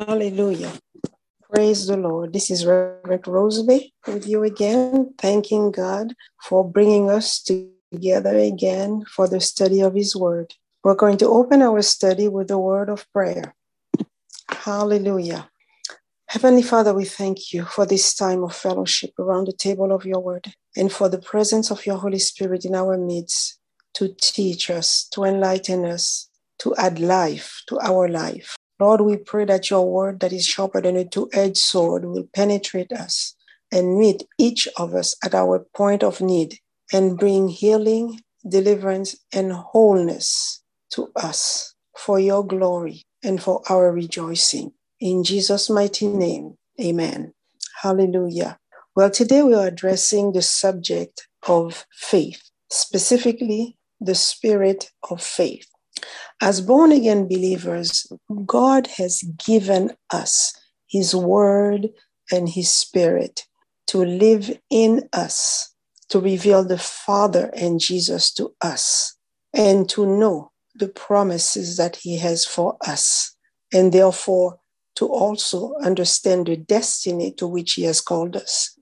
Hallelujah. Praise the Lord. This is Reverend Rose-May with you again, thanking God for bringing us together again for the study of His Word. We're going to open our study with the word of prayer. Hallelujah. Heavenly Father, we thank you for this time of fellowship around the table of your word and for the presence of your Holy Spirit in our midst to teach us, to enlighten us, to add life to our life. Lord, we pray that your word that is sharper than a two edged sword will penetrate us and meet each of us at our point of need and bring healing, deliverance, and wholeness to us for your glory and for our rejoicing. In Jesus' mighty name, amen. Hallelujah. Well, today we are addressing the subject of faith, specifically the spirit of faith. As born again believers, God has given us His Word and His Spirit to live in us, to reveal the Father and Jesus to us, and to know the promises that He has for us, and therefore to also understand the destiny to which He has called us.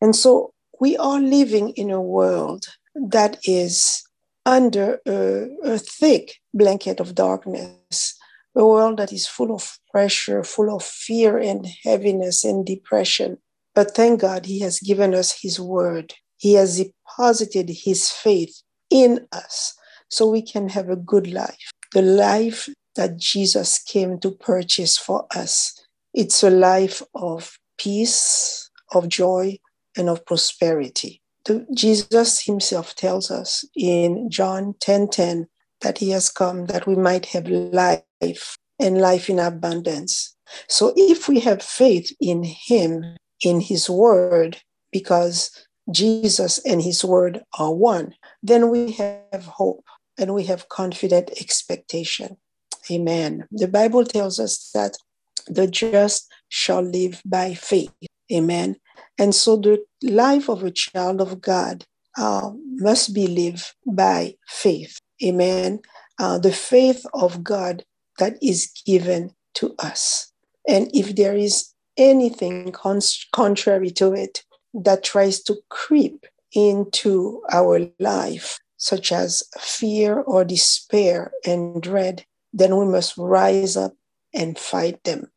And so we are living in a world that is under a, a thick blanket of darkness, a world that is full of pressure, full of fear and heaviness and depression. But thank God, He has given us His word. He has deposited His faith in us so we can have a good life, the life that Jesus came to purchase for us. It's a life of peace, of joy, and of prosperity Jesus himself tells us in John 10 10 that he has come that we might have life and life in abundance. So if we have faith in him, in his word, because Jesus and his word are one, then we have hope and we have confident expectation. Amen. The Bible tells us that the just shall live by faith. Amen. And so the life of a child of God uh, must be lived by faith. Amen. Uh, the faith of God that is given to us. And if there is anything con- contrary to it that tries to creep into our life, such as fear or despair and dread, then we must rise up and fight them.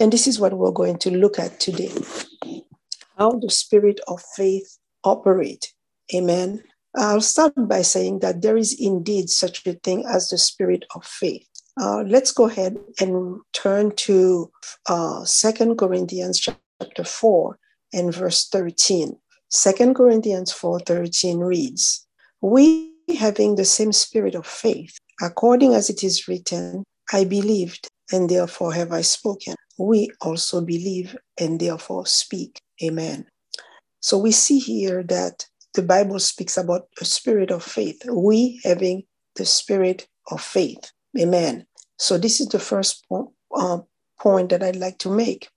And this is what we're going to look at today how the spirit of faith operate. Amen. I'll start by saying that there is indeed such a thing as the spirit of faith. Uh, let's go ahead and turn to uh, 2 Corinthians chapter 4 and verse 13. 2 Corinthians 4:13 reads, We having the same spirit of faith, according as it is written, I believed, and therefore have I spoken. We also believe and therefore speak. Amen. So we see here that the Bible speaks about a spirit of faith, we having the spirit of faith. Amen. So this is the first po- uh, point that I'd like to make.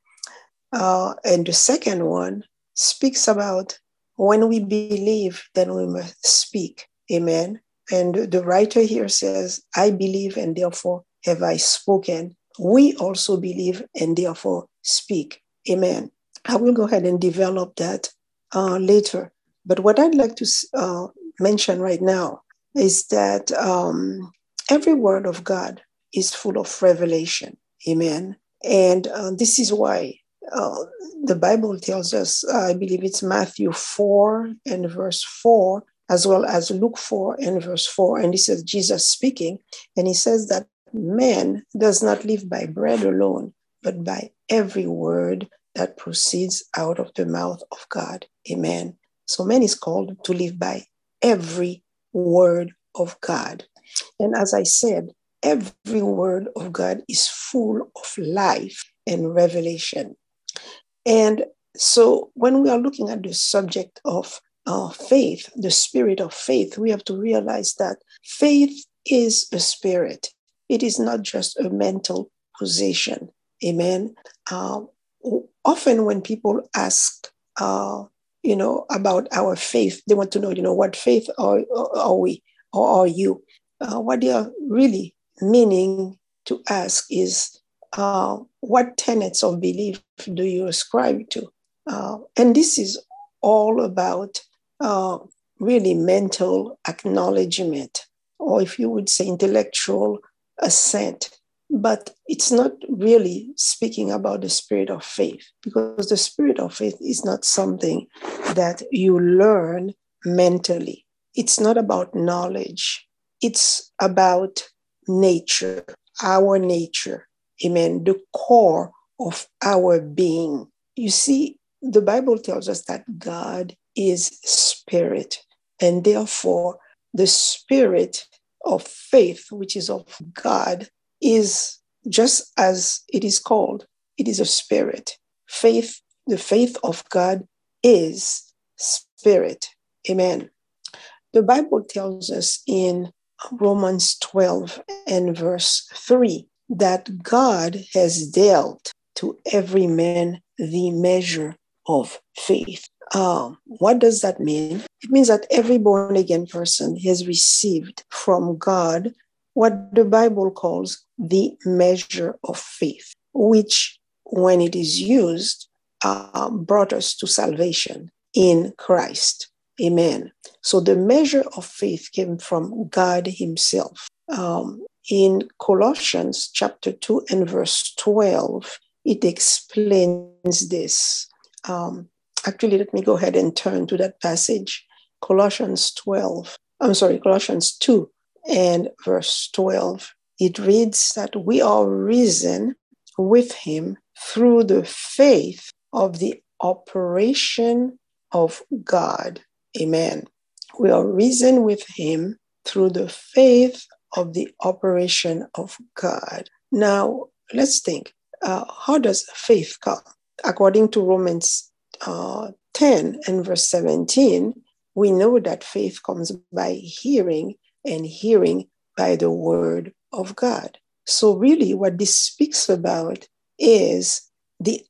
Uh, and the second one speaks about when we believe, then we must speak. Amen. And the writer here says, I believe and therefore have I spoken. We also believe and therefore speak. Amen. I will go ahead and develop that uh, later. But what I'd like to uh, mention right now is that um, every word of God is full of revelation. Amen. And uh, this is why uh, the Bible tells us, I believe it's Matthew 4 and verse 4, as well as Luke 4 and verse 4. And this is Jesus speaking. And he says that man does not live by bread alone, but by every word that proceeds out of the mouth of God. Amen. So man is called to live by every word of God. And as I said, every word of God is full of life and revelation. And so when we are looking at the subject of uh, faith, the spirit of faith, we have to realize that faith is a spirit. It is not just a mental position. Amen. Uh, often when people ask, uh, you know, about our faith, they want to know, you know, what faith are, are we or are you? Uh, what they are really meaning to ask is, uh, what tenets of belief do you ascribe to? Uh, and this is all about uh, really mental acknowledgement, or if you would say intellectual assent. But it's not really speaking about the spirit of faith, because the spirit of faith is not something that you learn mentally. It's not about knowledge, it's about nature, our nature. Amen. The core of our being. You see, the Bible tells us that God is spirit, and therefore the spirit of faith, which is of God, is just as it is called, it is a spirit. Faith, the faith of God is spirit. Amen. The Bible tells us in Romans 12 and verse 3 that God has dealt to every man the measure of faith. Um, what does that mean? It means that every born again person has received from God what the Bible calls the measure of faith, which, when it is used, uh, brought us to salvation in Christ. Amen. So the measure of faith came from God Himself. Um, in Colossians chapter 2 and verse 12, it explains this. Um, actually, let me go ahead and turn to that passage. Colossians 12, I'm sorry, Colossians 2 and verse 12. It reads that we are risen with him through the faith of the operation of God. Amen. We are risen with him through the faith of the operation of God. Now, let's think uh, how does faith come? According to Romans uh, 10 and verse 17, we know that faith comes by hearing, and hearing by the word of God. So, really, what this speaks about is the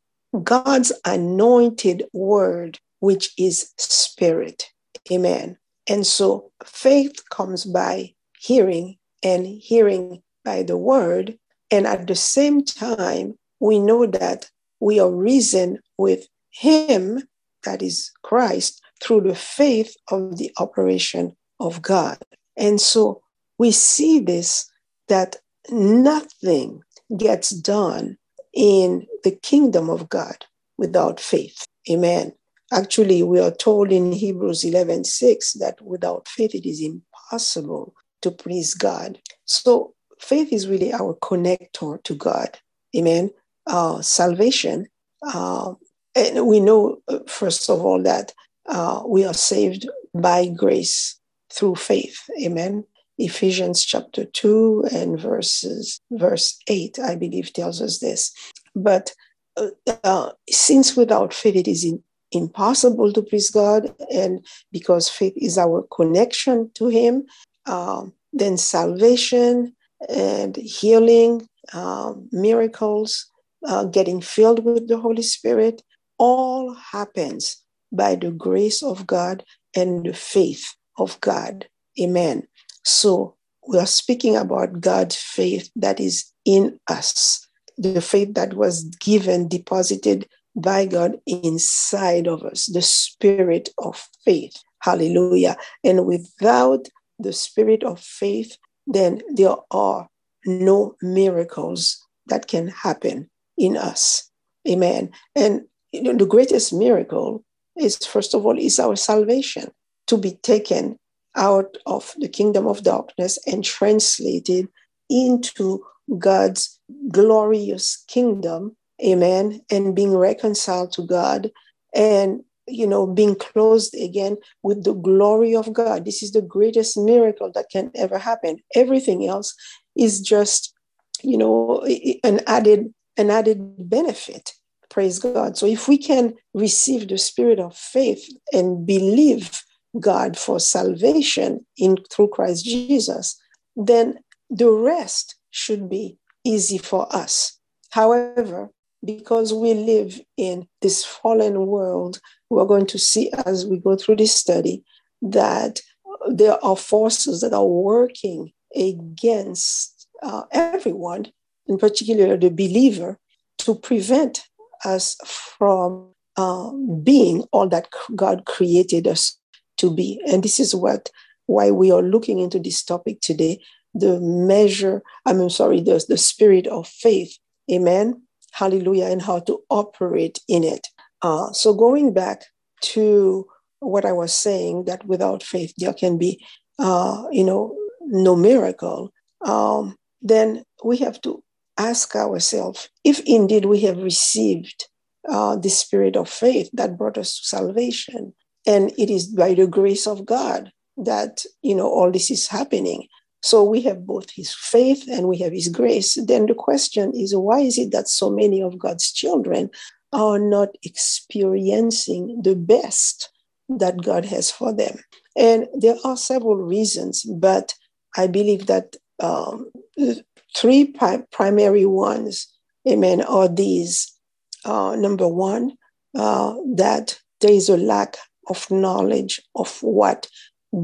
God's anointed word, which is spirit. Amen. And so faith comes by hearing and hearing by the word. And at the same time, we know that we are risen with him, that is Christ, through the faith of the operation of God. And so we see this that nothing gets done in the kingdom of God without faith. Amen. Actually, we are told in Hebrews 11 6 that without faith it is impossible to please God. So, faith is really our connector to God. Amen. Uh, salvation. Uh, and we know, uh, first of all, that uh, we are saved by grace through faith. Amen. Ephesians chapter 2 and verses verse 8, I believe, tells us this. But uh, uh, since without faith it is in, impossible to please God, and because faith is our connection to Him, um, then salvation and healing, um, miracles, uh, getting filled with the Holy Spirit, all happens by the grace of God and the faith of God. Amen. So we are speaking about God's faith that is in us, the faith that was given, deposited by God inside of us, the spirit of faith. Hallelujah. And without the spirit of faith, then there are no miracles that can happen in us. Amen. And you know, the greatest miracle is, first of all, is our salvation to be taken out of the kingdom of darkness and translated into God's glorious kingdom. Amen. And being reconciled to God and you know, being closed again with the glory of God. This is the greatest miracle that can ever happen. Everything else is just, you know, an added an added benefit. Praise God. So if we can receive the spirit of faith and believe God for salvation in through Christ Jesus, then the rest should be easy for us. However, because we live in this fallen world, we're going to see as we go through this study that there are forces that are working against uh, everyone in particular the believer, to prevent us from uh, being all that God created us to be. And this is what why we are looking into this topic today the measure, I mean, sorry, the, the spirit of faith. Amen. Hallelujah. And how to operate in it. Uh, so going back to what I was saying, that without faith, there can be, uh, you know, no miracle. Um, then we have to ask ourselves if indeed we have received uh, the spirit of faith that brought us to salvation. And it is by the grace of God that, you know, all this is happening. So we have both his faith and we have his grace. Then the question is why is it that so many of God's children are not experiencing the best that God has for them? And there are several reasons, but I believe that um, three pri- primary ones, amen, are these. Uh, number one, uh, that there is a lack of knowledge of what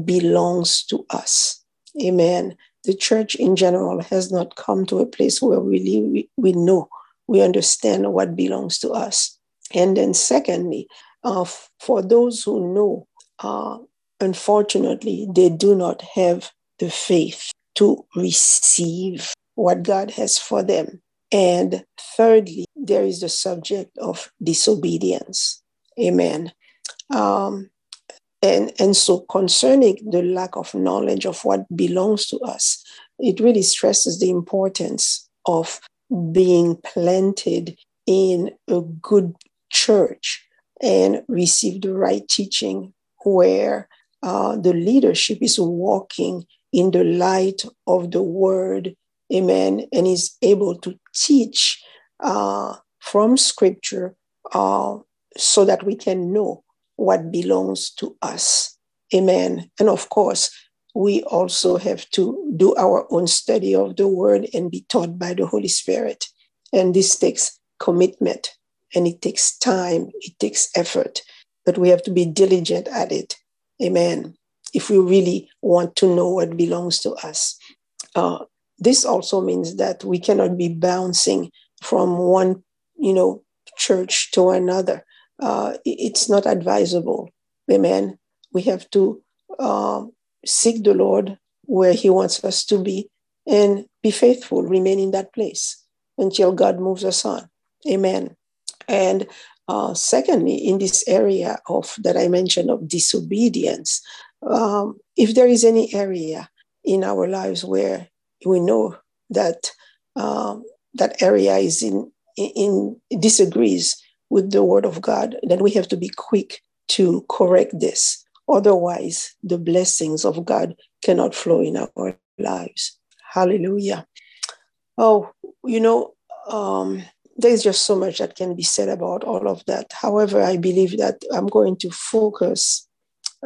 belongs to us. Amen. The church in general has not come to a place where really we, we know, we understand what belongs to us. And then, secondly, uh, for those who know, uh, unfortunately, they do not have the faith to receive what God has for them. And thirdly, there is the subject of disobedience. Amen. Um, and, and so, concerning the lack of knowledge of what belongs to us, it really stresses the importance of being planted in a good church and receive the right teaching where uh, the leadership is walking in the light of the word, amen, and is able to teach uh, from scripture uh, so that we can know what belongs to us. Amen. And of course, we also have to do our own study of the word and be taught by the Holy Spirit. And this takes commitment and it takes time, it takes effort, but we have to be diligent at it. Amen. If we really want to know what belongs to us. Uh, this also means that we cannot be bouncing from one, you know, church to another uh, it's not advisable. Amen. We have to uh, seek the Lord where He wants us to be and be faithful, remain in that place until God moves us on. Amen. And uh, secondly, in this area of that I mentioned of disobedience, um, if there is any area in our lives where we know that um, that area is in, in disagrees with the word of God, then we have to be quick to correct this. Otherwise, the blessings of God cannot flow in our lives. Hallelujah. Oh, you know, um, there's just so much that can be said about all of that. However, I believe that I'm going to focus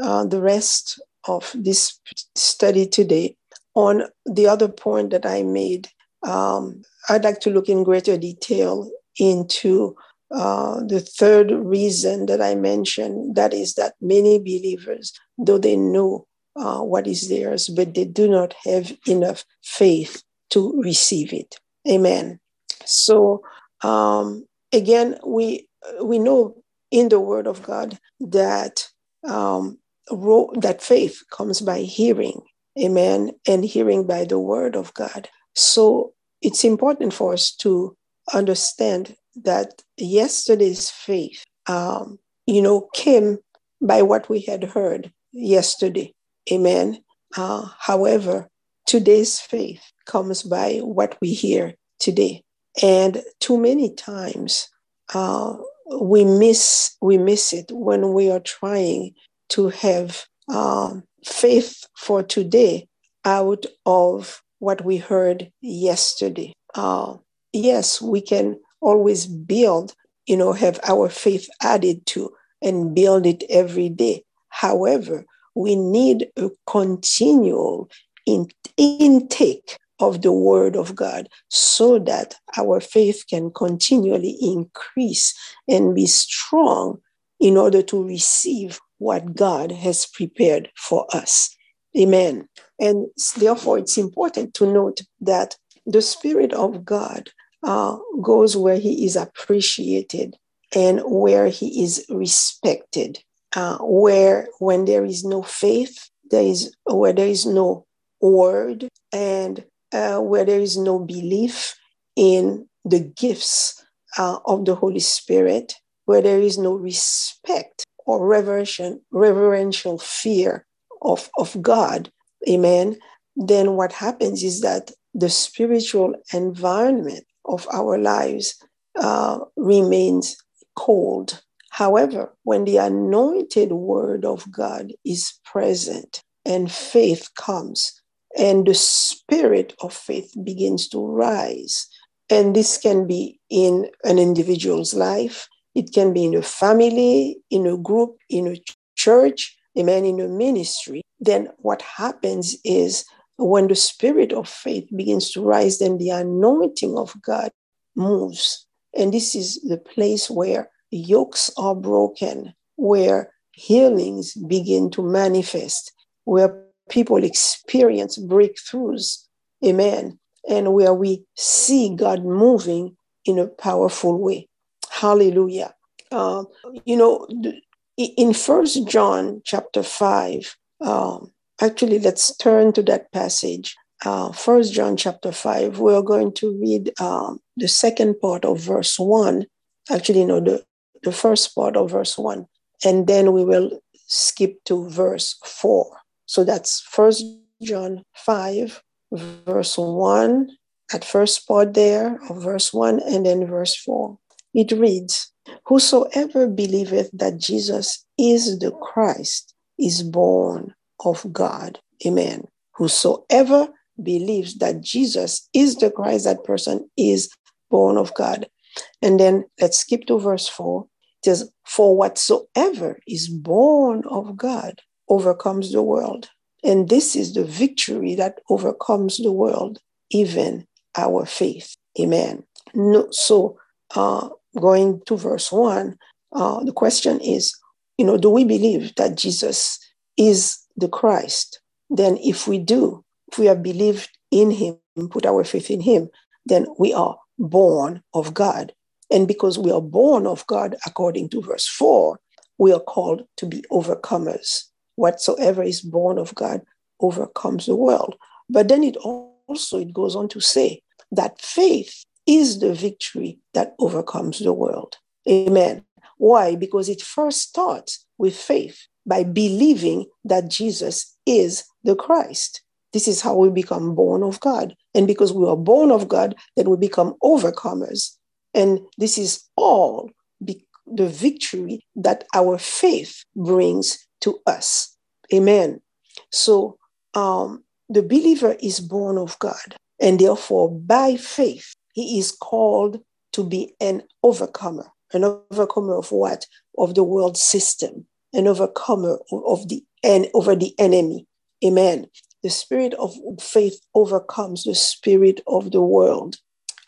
uh, the rest of this study today on the other point that I made. Um, I'd like to look in greater detail into uh, the third reason that I mentioned, that is that many believers, though they know uh, what is theirs, but they do not have enough faith to receive it. Amen. So um, again, we we know in the Word of God that um, that faith comes by hearing. Amen, and hearing by the Word of God. So it's important for us to understand that yesterday's faith, um, you know, came by what we had heard yesterday. Amen. Uh, however, today's faith comes by what we hear today. And too many times uh, we miss we miss it when we are trying to have um, faith for today out of what we heard yesterday. Uh, yes, we can always build, you know, have our faith added to and build it every day. However, we need a continual in- intake of the Word of God so that our faith can continually increase and be strong in order to receive what God has prepared for us. Amen. And therefore, it's important to note that the Spirit of God uh, goes where he is appreciated and where he is respected. Uh, where when there is no faith, there is where there is no word, and uh, where there is no belief in the gifts uh, of the Holy Spirit, where there is no respect or reverential, reverential fear of, of God, amen, then what happens is that the spiritual environment of our lives uh, remains cold. However, when the anointed word of God is present and faith comes, and the spirit of faith begins to rise, and this can be in an individual's life, it can be in a family, in a group, in a church, amen, in a ministry. Then what happens is when the spirit of faith begins to rise, then the anointing of God moves. And this is the place where yokes are broken, where healings begin to manifest, where people experience breakthroughs. Amen. And where we see God moving in a powerful way. Hallelujah. Uh, you know, in First John chapter 5, um, Actually, let's turn to that passage. Uh, First John chapter 5, we're going to read um, the second part of verse 1. Actually, no, the, the first part of verse 1. And then we will skip to verse 4. So that's First John 5, verse 1, at first part there of verse 1, and then verse 4. It reads, Whosoever believeth that Jesus is the Christ is born of God. Amen. Whosoever believes that Jesus is the Christ, that person is born of God. And then let's skip to verse 4. It says, For whatsoever is born of God overcomes the world. And this is the victory that overcomes the world, even our faith. Amen. No, so, uh, going to verse 1, uh, the question is, you know, do we believe that Jesus is the Christ, then if we do, if we have believed in him, put our faith in him, then we are born of God. And because we are born of God, according to verse 4, we are called to be overcomers. Whatsoever is born of God overcomes the world. But then it also it goes on to say that faith is the victory that overcomes the world. Amen. Why? Because it first starts with faith by believing that Jesus is the Christ. This is how we become born of God. And because we are born of God, then we become overcomers. And this is all be- the victory that our faith brings to us. Amen. So um, the believer is born of God. And therefore, by faith, he is called to be an overcomer. An overcomer of what? Of the world system an overcomer of the and over the enemy. Amen. The spirit of faith overcomes the spirit of the world.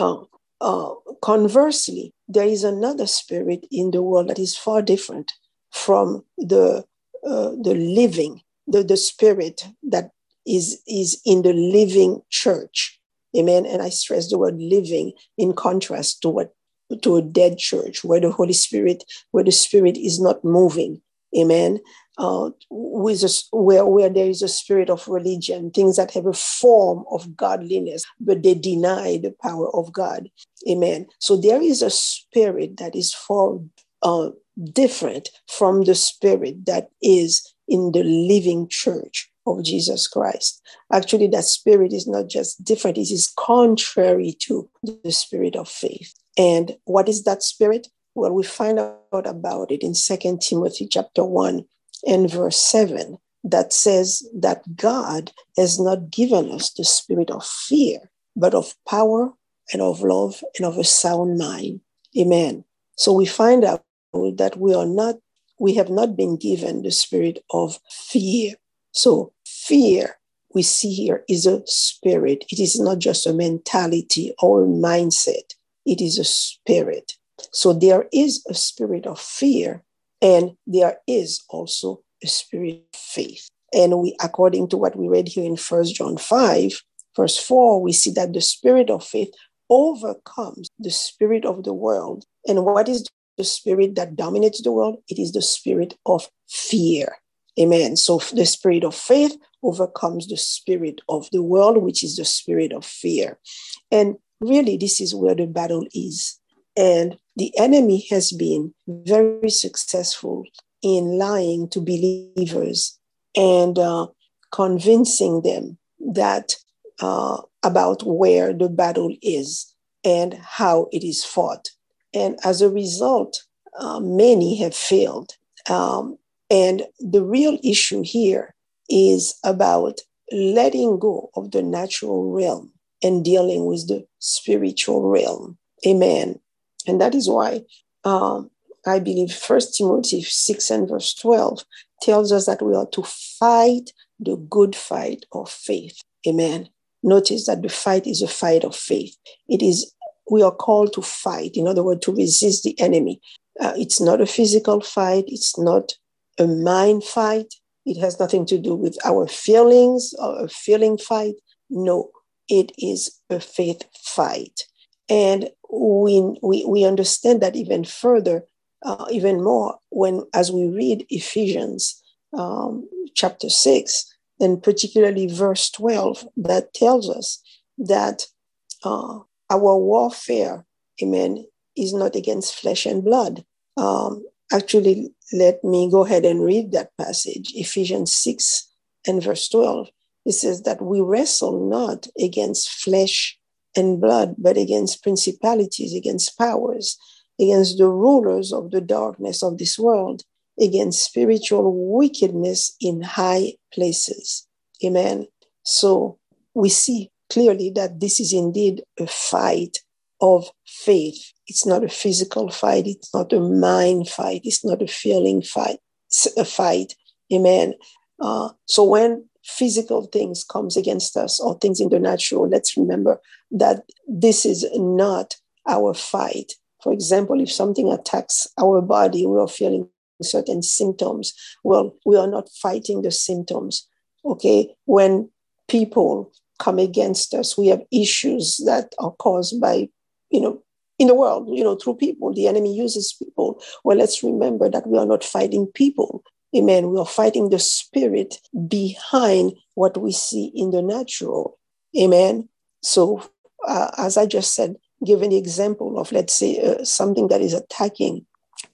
Uh, uh, conversely, there is another spirit in the world that is far different from the uh, the living, the, the spirit that is is in the living church. Amen. And I stress the word living in contrast to what to a dead church where the Holy Spirit, where the Spirit is not moving, amen uh, with a, where, where there is a spirit of religion, things that have a form of godliness, but they deny the power of God. Amen. So there is a spirit that is far uh, different from the spirit that is in the living church of Jesus Christ. Actually, that spirit is not just different, it is contrary to the spirit of faith. And what is that spirit? Well, we find out about it in Second Timothy chapter 1 and verse 7 that says that God has not given us the spirit of fear, but of power and of love and of a sound mind. Amen. So we find out that we are not, we have not been given the spirit of fear. So fear we see here is a spirit. It is not just a mentality or a mindset. It is a spirit. So there is a spirit of fear, and there is also a spirit of faith. And we, according to what we read here in First John 5, verse 4, we see that the spirit of faith overcomes the spirit of the world. And what is the spirit that dominates the world? It is the spirit of fear. Amen. So the spirit of faith overcomes the spirit of the world, which is the spirit of fear. And really, this is where the battle is. And the enemy has been very successful in lying to believers and uh, convincing them that uh, about where the battle is and how it is fought. And as a result, uh, many have failed. Um, and the real issue here is about letting go of the natural realm and dealing with the spiritual realm. Amen. And that is why um, I believe First Timothy 6 and verse 12 tells us that we are to fight the good fight of faith. Amen. Notice that the fight is a fight of faith. It is, we are called to fight, in other words, to resist the enemy. Uh, it's not a physical fight, it's not a mind fight. It has nothing to do with our feelings or a feeling fight. No, it is a faith fight. And we, we, we understand that even further, uh, even more, when as we read Ephesians um, chapter 6, and particularly verse 12, that tells us that uh, our warfare, amen, is not against flesh and blood. Um, actually, let me go ahead and read that passage, Ephesians 6 and verse 12. It says that we wrestle not against flesh and blood, but against principalities, against powers, against the rulers of the darkness of this world, against spiritual wickedness in high places. Amen. So we see clearly that this is indeed a fight of faith. It's not a physical fight. It's not a mind fight. It's not a feeling fight. A fight. Amen. Uh, so when physical things comes against us or things in the natural, let's remember that this is not our fight. For example, if something attacks our body, we are feeling certain symptoms. Well, we are not fighting the symptoms. Okay. When people come against us, we have issues that are caused by, you know, in the world, you know, through people. The enemy uses people. Well, let's remember that we are not fighting people. Amen. We are fighting the spirit behind what we see in the natural. Amen. So, uh, as I just said, given the example of, let's say, uh, something that is attacking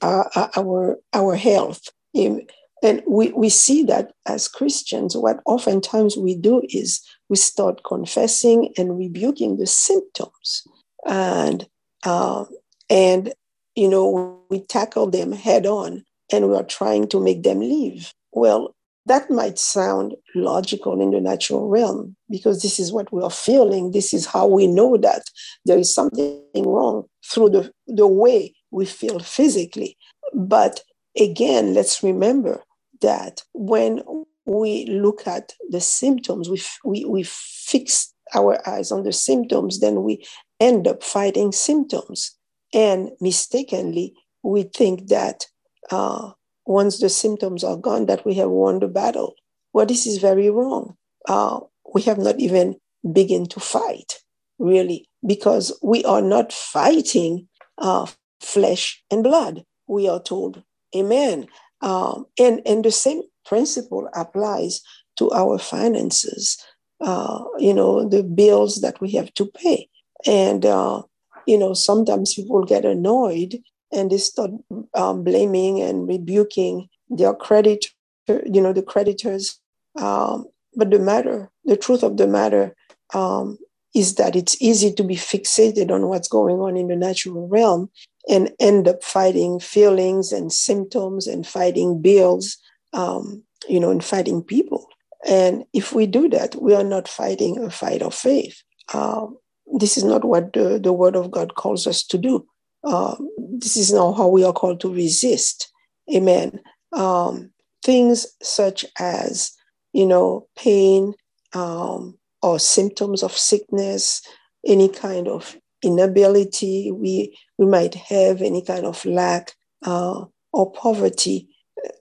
uh, uh our our health, and we, we see that as Christians, what oftentimes we do is we start confessing and rebuking the symptoms, and uh, and you know we tackle them head on and we are trying to make them leave. Well, that might sound logical in the natural realm because this is what we are feeling. This is how we know that there is something wrong through the, the way we feel physically. But again, let's remember that when we look at the symptoms, we, we, we fix our eyes on the symptoms, then we end up fighting symptoms. And mistakenly, we think that uh, once the symptoms are gone that we have won the battle. Well, this is very wrong. Uh, we have not even begun to fight, really, because we are not fighting uh, flesh and blood. We are told, Amen. Um, and, and the same principle applies to our finances, uh, you know, the bills that we have to pay. And, uh, you know, sometimes people get annoyed and they start um, blaming and rebuking their creditor, you know, the creditors. Um, but the matter, the truth of the matter um, is that it's easy to be fixated on what's going on in the natural realm and end up fighting feelings and symptoms and fighting bills, um, you know, and fighting people. And if we do that, we are not fighting a fight of faith. Um, this is not what the, the Word of God calls us to do. Uh, this is not how we are called to resist. Amen. Um, things such as, you know, pain um, or symptoms of sickness, any kind of inability we, we might have, any kind of lack uh, or poverty,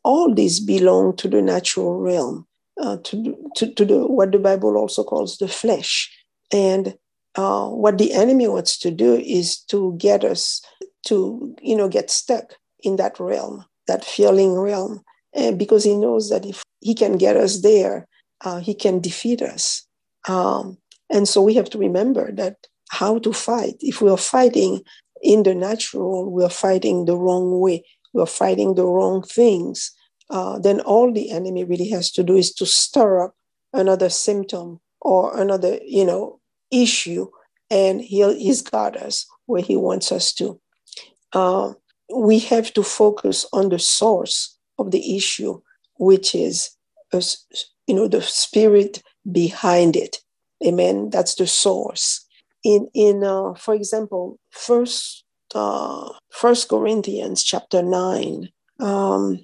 all these belong to the natural realm, uh, to, to, to the, what the Bible also calls the flesh. And uh, what the enemy wants to do is to get us to, you know, get stuck in that realm, that feeling realm, and because he knows that if he can get us there, uh, he can defeat us. Um, and so we have to remember that how to fight. If we are fighting in the natural, we are fighting the wrong way, we are fighting the wrong things. Uh, then all the enemy really has to do is to stir up another symptom or another, you know, issue, and he'll, he's got us where he wants us to. Uh, we have to focus on the source of the issue, which is, you know, the spirit behind it. Amen. That's the source. In in uh, for example, first uh, First Corinthians chapter nine, um,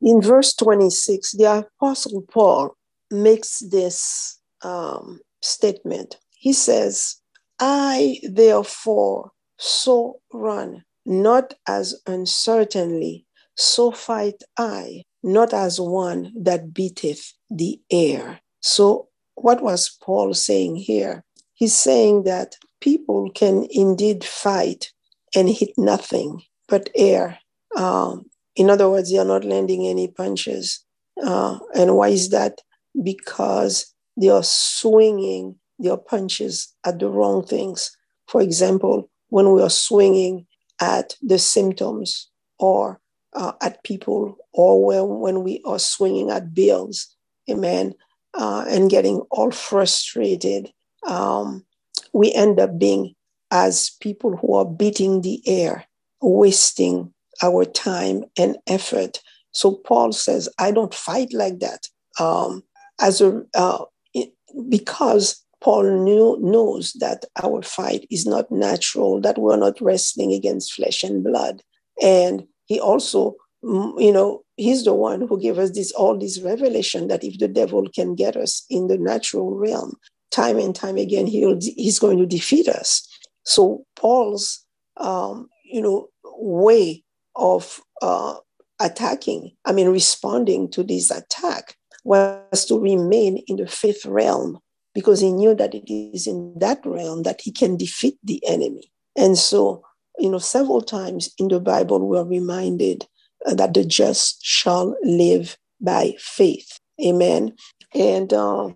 in verse twenty six, the apostle Paul makes this um, statement. He says, "I therefore so run, not as uncertainly, so fight I, not as one that beateth the air." So what was Paul saying here? He's saying that people can indeed fight and hit nothing but air. Um, in other words, they are not landing any punches. Uh, and why is that? Because they are swinging their punches at the wrong things. For example, when we are swinging at the symptoms or uh, at people, or when, when we are swinging at bills, amen, uh, and getting all frustrated, um, we end up being as people who are beating the air, wasting our time and effort. So Paul says, I don't fight like that. Um, as a uh, it, because Paul knew, knows that our fight is not natural, that we're not wrestling against flesh and blood, and he also you know, he's the one who gave us this all this revelation that if the devil can get us in the natural realm, time and time again, he'll he's going to defeat us. So Paul's, um, you know, way of uh, attacking, I mean, responding to this attack was to remain in the fifth realm because he knew that it is in that realm that he can defeat the enemy. And so, you know, several times in the Bible, we're reminded that the just shall live by faith. Amen. And uh,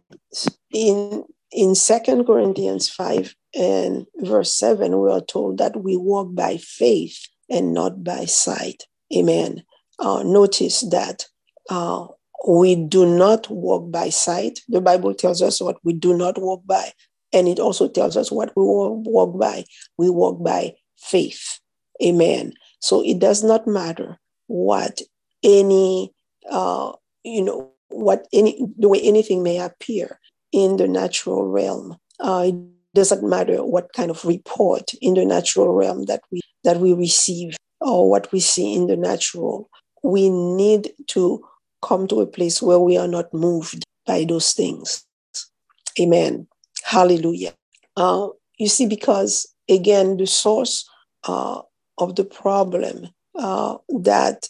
in in Second Corinthians 5 and verse 7, we are told that we walk by faith and not by sight. Amen. Uh, notice that uh, we do not walk by sight. The Bible tells us what we do not walk by, and it also tells us what we walk by. We walk by faith. Amen. So it does not matter what any, uh, you know, what any, the way anything may appear in the natural realm. Uh, it doesn't matter what kind of report in the natural realm that we that we receive or what we see in the natural. We need to come to a place where we are not moved by those things. Amen. Hallelujah. Uh, you see, because again, the source uh, of the problem uh, that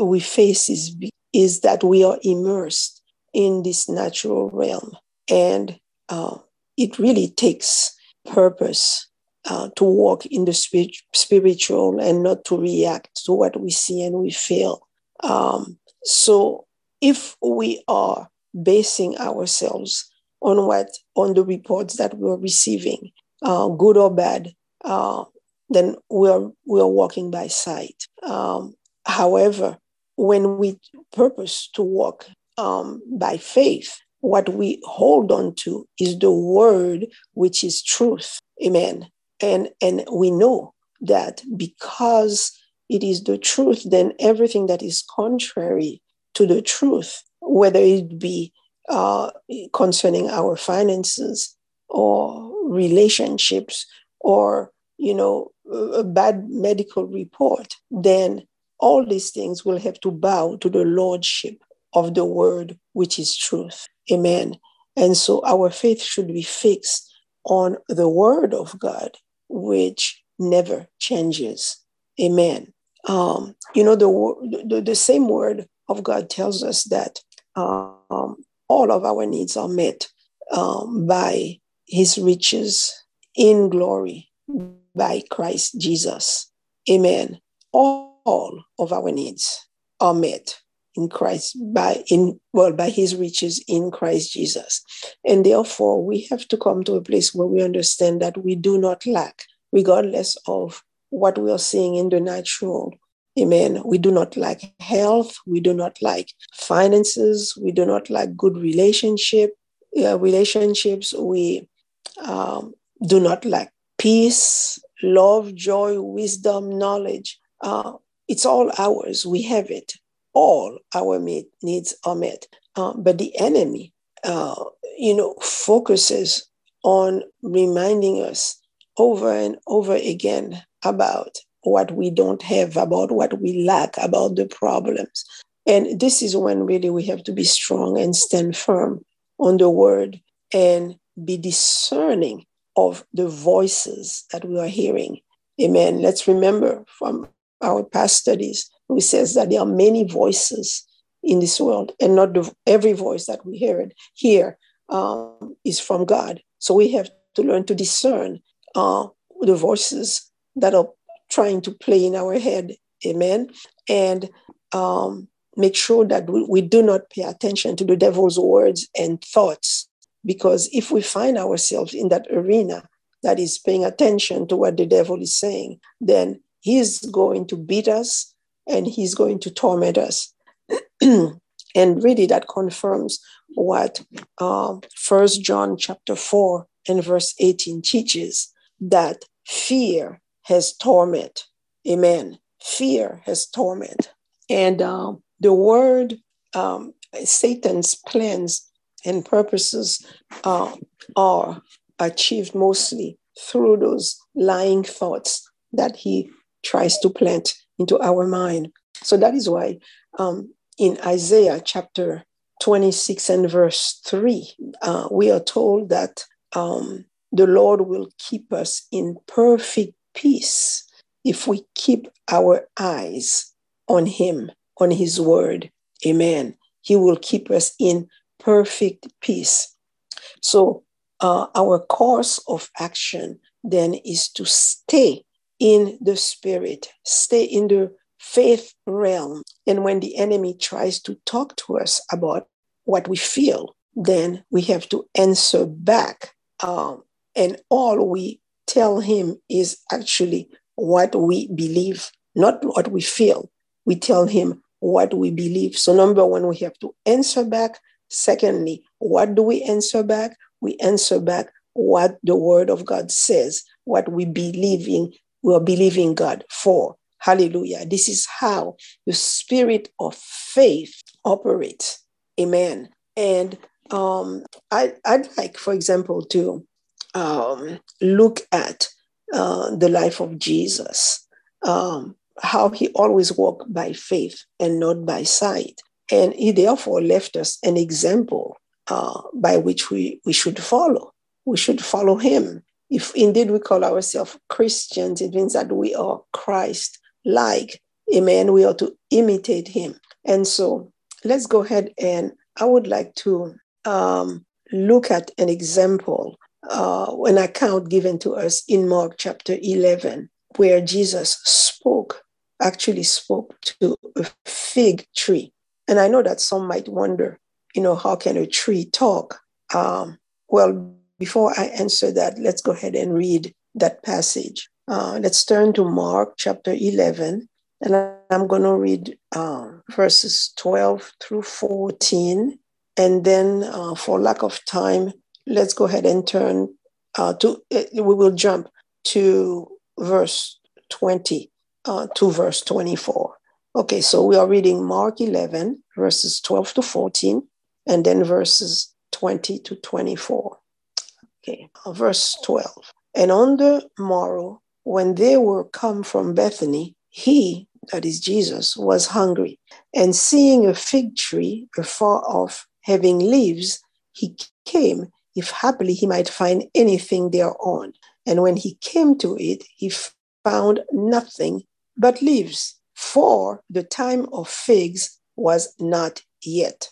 we face is, is that we are immersed in this natural realm. And uh, it really takes purpose uh, to walk in the spirit, spiritual and not to react to what we see and we feel. Um, so if we are basing ourselves on what on the reports that we're receiving, uh, good or bad, uh, then we're we're walking by sight. Um, however, when we purpose to walk um, by faith, what we hold on to is the word, which is truth. Amen. And and we know that because it is the truth, then everything that is contrary to the truth, whether it be uh, concerning our finances or relationships or you know a bad medical report, then all these things will have to bow to the lordship of the word, which is truth. Amen. And so our faith should be fixed on the word of God, which never changes. Amen. Um, you know, the, the, the same word of God tells us that um, all of our needs are met um, by his riches in glory by Christ Jesus. Amen. All of our needs are met in Christ by in well by his riches in Christ Jesus. And therefore we have to come to a place where we understand that we do not lack, regardless of what we are seeing in the natural. Amen. We do not like health. We do not like finances. We do not like good relationship uh, relationships. We um, do not like peace, love, joy, wisdom, knowledge. Uh, it's all ours. We have it all our needs are met. Uh, but the enemy, uh, you know, focuses on reminding us over and over again about what we don't have, about what we lack, about the problems. And this is when really we have to be strong and stand firm on the word and be discerning of the voices that we are hearing. Amen. Let's remember from our past studies who says that there are many voices in this world, and not the, every voice that we hear here um, is from God. So we have to learn to discern uh, the voices that are trying to play in our head. Amen. And um, make sure that we, we do not pay attention to the devil's words and thoughts. Because if we find ourselves in that arena that is paying attention to what the devil is saying, then he's going to beat us and he's going to torment us. and really that confirms what uh, First uh, John chapter 4 and verse 18 teaches that fear has torment. Amen. Fear has torment. And uh, the word, um, Satan's plans and purposes uh, are achieved mostly through those lying thoughts that he tries to plant into our mind. So that is why um, in Isaiah chapter 26 and verse 3, uh, we are told that um, the Lord will keep us in perfect peace if we keep our eyes on Him, on His word. Amen. He will keep us in perfect peace. So, uh, our course of action then is to stay in the spirit, stay in the faith realm. And when the enemy tries to talk to us about what we feel, then we have to answer back. Um, and all we tell him is actually what we believe, not what we feel. We tell him what we believe. So, number one, we have to answer back. Secondly, what do we answer back? We answer back what the word of God says, what we believe in, we are believing God for. Hallelujah. This is how the spirit of faith operates. Amen. And um, I, would like, for example, to um, look at uh, the life of Jesus, um, how he always walked by faith and not by sight. And he therefore left us an example uh, by which we, we should follow. We should follow him. If indeed we call ourselves Christians, it means that we are Christ like. Amen. We are to imitate him. And so let's go ahead and I would like to um, look at an example, uh, an account given to us in Mark chapter 11, where Jesus spoke, actually spoke to a fig tree. And I know that some might wonder, you know, how can a tree talk? Um, well, before I answer that, let's go ahead and read that passage. Uh, let's turn to Mark chapter 11, and I'm going to read uh, verses 12 through 14. And then, uh, for lack of time, let's go ahead and turn uh, to, uh, we will jump to verse 20 uh, to verse 24. Okay, so we are reading Mark 11, verses 12 to 14, and then verses 20 to 24. Okay, verse 12. And on the morrow, when they were come from Bethany, he, that is Jesus, was hungry. And seeing a fig tree afar off having leaves, he came, if happily he might find anything thereon. And when he came to it, he found nothing but leaves, for the time of figs was not yet.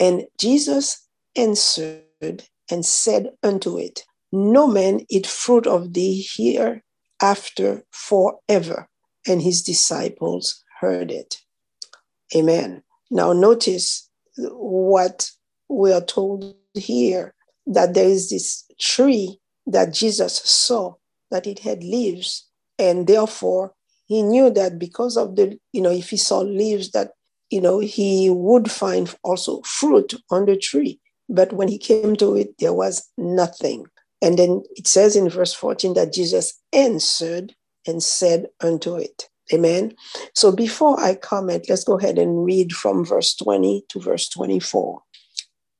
And Jesus answered and said unto it, no man eat fruit of thee hereafter forever. And his disciples heard it. Amen. Now, notice what we are told here that there is this tree that Jesus saw, that it had leaves, and therefore he knew that because of the, you know, if he saw leaves, that, you know, he would find also fruit on the tree. But when he came to it, there was nothing. And then it says in verse 14 that Jesus answered and said unto it, Amen. So before I comment, let's go ahead and read from verse 20 to verse 24.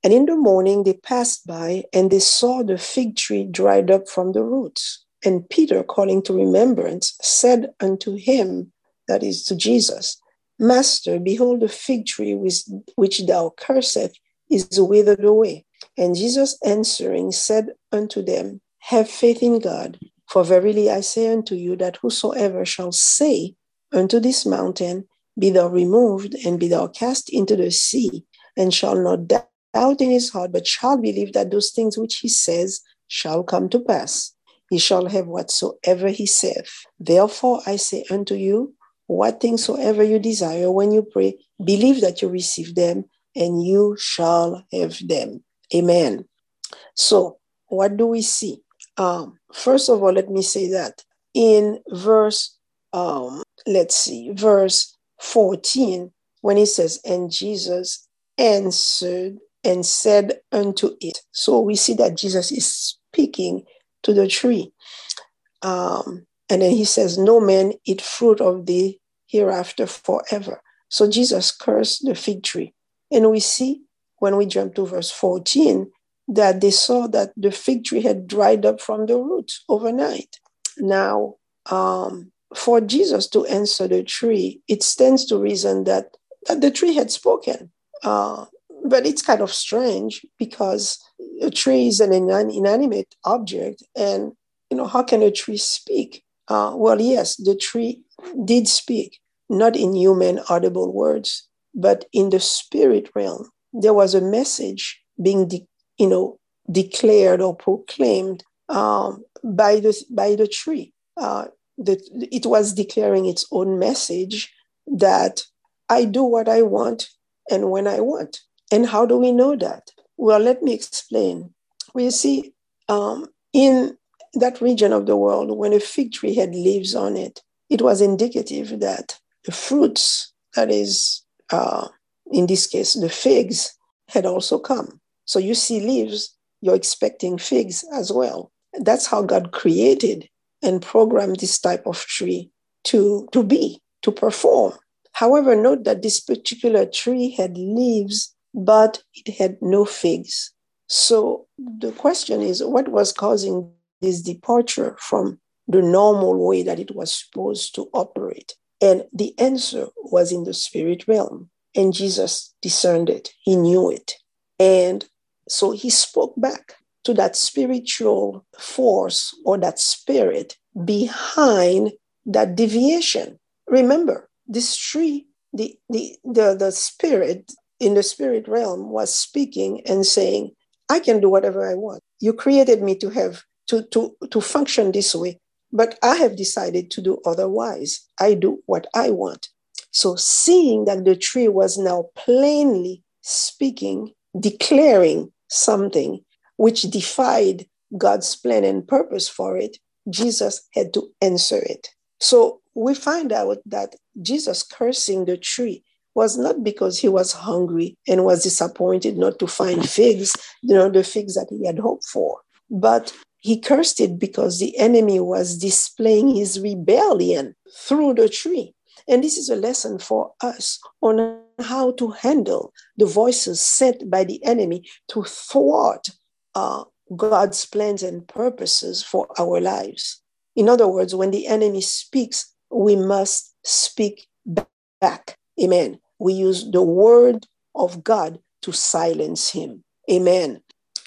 And in the morning they passed by and they saw the fig tree dried up from the roots. And Peter, calling to remembrance, said unto him, that is to Jesus, Master, behold, the fig tree which, thou curseth is withered away. And Jesus answering said unto them, Have faith in God, for verily I say unto you that whosoever shall say unto this mountain, Be thou removed and be thou cast into the sea, and shall not doubt in his heart, but shall believe that those things which he says shall come to pass. He shall have whatsoever he saith. Therefore I say unto you, what things soever you desire when you pray, believe that you receive them, and you shall have them. Amen. So, what do we see? Um, first of all, let me say that in verse um, let's see, verse 14, when he says, And Jesus answered and said unto it. So we see that Jesus is speaking to the tree. Um, and then he says, No man eat fruit of thee hereafter forever. So Jesus cursed the fig tree. And we see when we jump to verse 14 that they saw that the fig tree had dried up from the roots overnight. Now, um, for Jesus to answer the tree, it stands to reason that, that the tree had spoken. Uh, but it's kind of strange because a tree is an inanimate object, and you know how can a tree speak? Uh, well, yes, the tree did speak, not in human audible words, but in the spirit realm. There was a message being, de- you know, declared or proclaimed um, by the by the tree. Uh, that it was declaring its own message that I do what I want and when I want. And how do we know that? Well, let me explain. We see um, in that region of the world, when a fig tree had leaves on it, it was indicative that the fruits, that is, uh, in this case, the figs, had also come. So you see leaves, you're expecting figs as well. That's how God created and programmed this type of tree to, to be, to perform. However, note that this particular tree had leaves, but it had no figs. So the question is what was causing this departure from the normal way that it was supposed to operate? And the answer was in the spirit realm. And Jesus discerned it, he knew it. And so he spoke back to that spiritual force or that spirit behind that deviation. Remember, this tree, the, the, the, the spirit in the spirit realm was speaking and saying, I can do whatever I want. You created me to have to, to, to function this way, but I have decided to do otherwise. I do what I want. So seeing that the tree was now plainly speaking, declaring something which defied God's plan and purpose for it, Jesus had to answer it. So we find out that Jesus cursing the tree was not because he was hungry and was disappointed not to find figs, you know, the figs that he had hoped for, but he cursed it because the enemy was displaying his rebellion through the tree. And this is a lesson for us on how to handle the voices sent by the enemy to thwart uh, God's plans and purposes for our lives. In other words, when the enemy speaks, we must speak back. Amen. We use the word of God to silence him. Amen.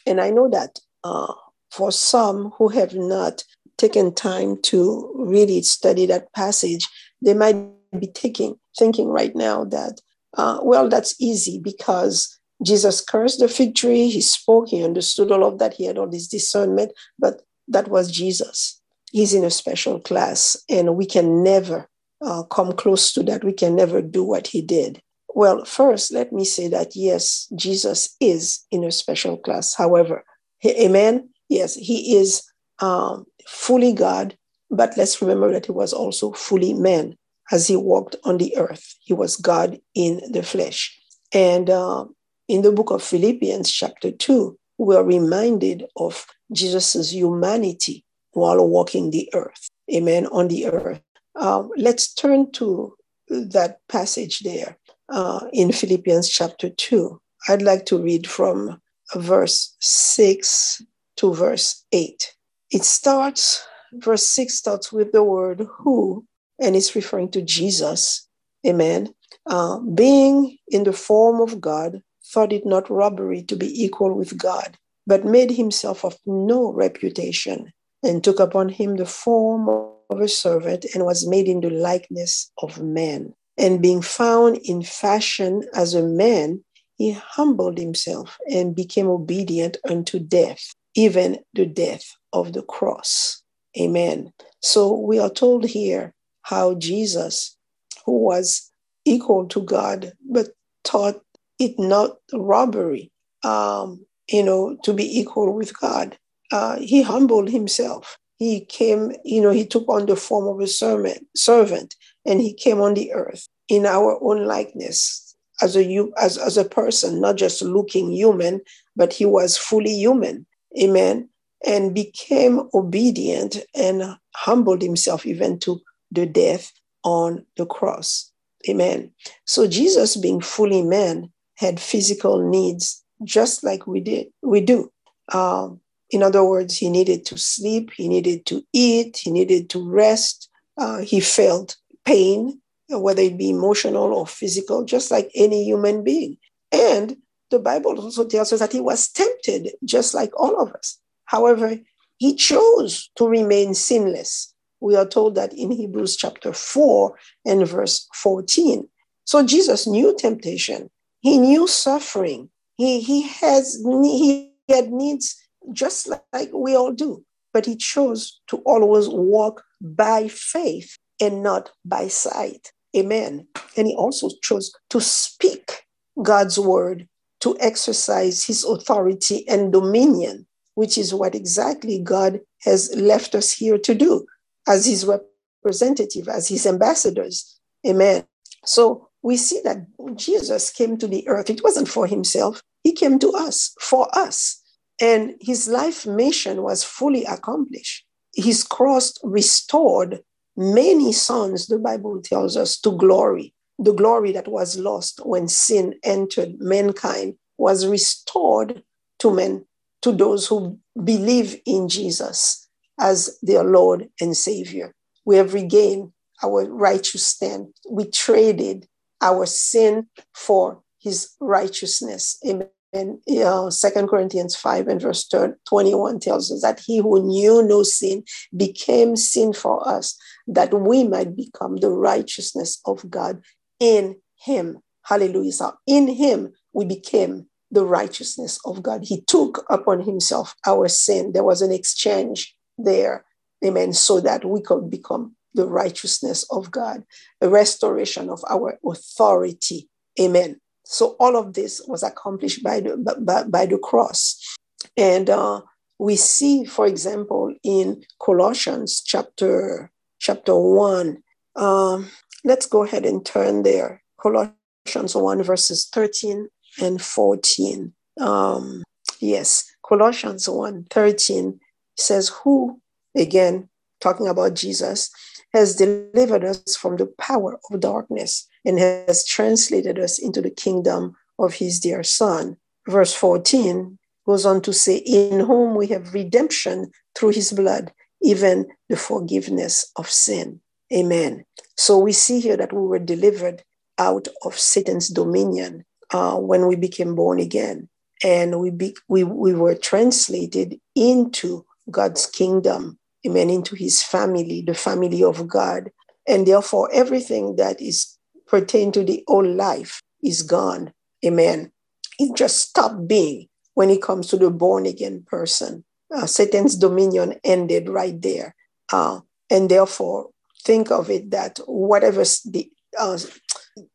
And I know that uh, for some who have not taken time to really study that passage, they might be taking, thinking right now that, uh, well, that's easy because Jesus cursed the fig tree. He spoke. He understood all of that. He had all this discernment, but that was Jesus. He's in a special class, and we can never uh, come close to that. We can never do what he did. Well, first, let me say that yes, Jesus is in a special class. However, amen. Yes, he is um, fully God, but let's remember that he was also fully man as he walked on the earth. He was God in the flesh. And uh, in the book of Philippians, chapter 2, we're reminded of Jesus' humanity while walking the earth. Amen. On the earth. Uh, let's turn to that passage there uh, in Philippians chapter 2. I'd like to read from verse 6 to verse 8. It starts, verse 6 starts with the word who, and it's referring to Jesus. Amen. Uh, being in the form of God, thought it not robbery to be equal with God, but made himself of no reputation, and took upon him the form of a servant, and was made in the likeness of man. And being found in fashion as a man, he humbled himself and became obedient unto death, even the death of the cross. Amen. So we are told here how Jesus, who was equal to God, but taught it not robbery, um, you know, to be equal with God. Uh, he humbled himself. He came, you know, he took on the form of a servant, servant, and he came on the earth in our own likeness as a you as, as a person, not just looking human, but he was fully human. Amen. And became obedient and humbled himself even to the death on the cross. Amen. So Jesus, being fully man, had physical needs just like we did. We do. Um, in other words, he needed to sleep, he needed to eat, he needed to rest. Uh, he felt pain, whether it be emotional or physical, just like any human being. And the Bible also tells us that he was tempted, just like all of us. However, he chose to remain sinless we are told that in Hebrews chapter 4 and verse 14. So Jesus knew temptation, he knew suffering, he, he, has, he had needs just like we all do, but he chose to always walk by faith and not by sight. Amen. And he also chose to speak God's word, to exercise his authority and dominion, which is what exactly God has left us here to do as his representative, as his ambassadors. Amen. So we see that Jesus came to the earth. It wasn't for himself, he came to us, for us. And his life mission was fully accomplished. His cross restored many sons, the Bible tells us, to glory. The glory that was lost when sin entered mankind was restored to men, to those who believe in Jesus as their Lord and Savior. We have regained our righteous stand. We traded our sin for his righteousness. Amen. Uh, Second Corinthians 5 and verse 21 tells us that he who knew no sin became sin for us, that we might become the righteousness of God in him. Hallelujah. So in him we became the righteousness of God. He took upon himself our sin. There was an exchange there, amen, so that we could become the righteousness of God, a restoration of our authority, amen. So all of this was accomplished by the, by, by the cross. And uh, we see, for example, in Colossians chapter, chapter 1, um, let's go ahead and turn there. Colossians 1, verses 13 and 14. Um, yes, Colossians 1, 13 says, Who, again, talking about Jesus, has delivered us from the power of darkness and has translated us into the kingdom of his dear Son. Verse 14 goes on to say, In whom we have redemption through his blood, even the forgiveness of sin. Amen. So we see here that we were delivered out of Satan's dominion uh, when we became born again. And we, be, we, we were translated into God's kingdom, amen, into his family, the family of God. And therefore, everything that is pertain to the old life is gone. Amen. It just stopped being when it comes to the born again person. Uh, Satan's dominion ended right there. Uh, and therefore, think of it that whatever the, uh,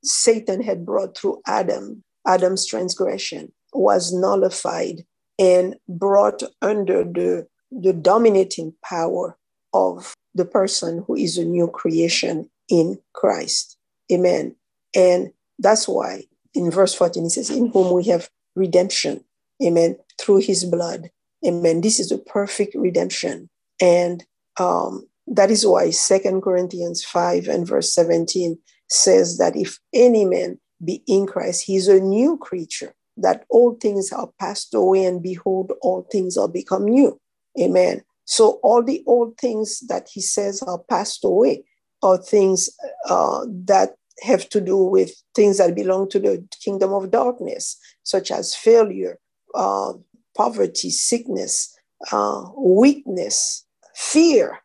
Satan had brought through Adam, Adam's transgression, was nullified and brought under the, the dominating power of the person who is a new creation in Christ. Amen. And that's why in verse 14 it says, In whom we have redemption. Amen. Through his blood. Amen. This is the perfect redemption. And um, that is why Second Corinthians 5 and verse 17 says that if any man be in Christ, he's a new creature, that all things are passed away, and behold, all things are become new. Amen. So all the old things that he says are passed away are things uh, that have to do with things that belong to the kingdom of darkness, such as failure, uh, poverty, sickness, uh, weakness, fear,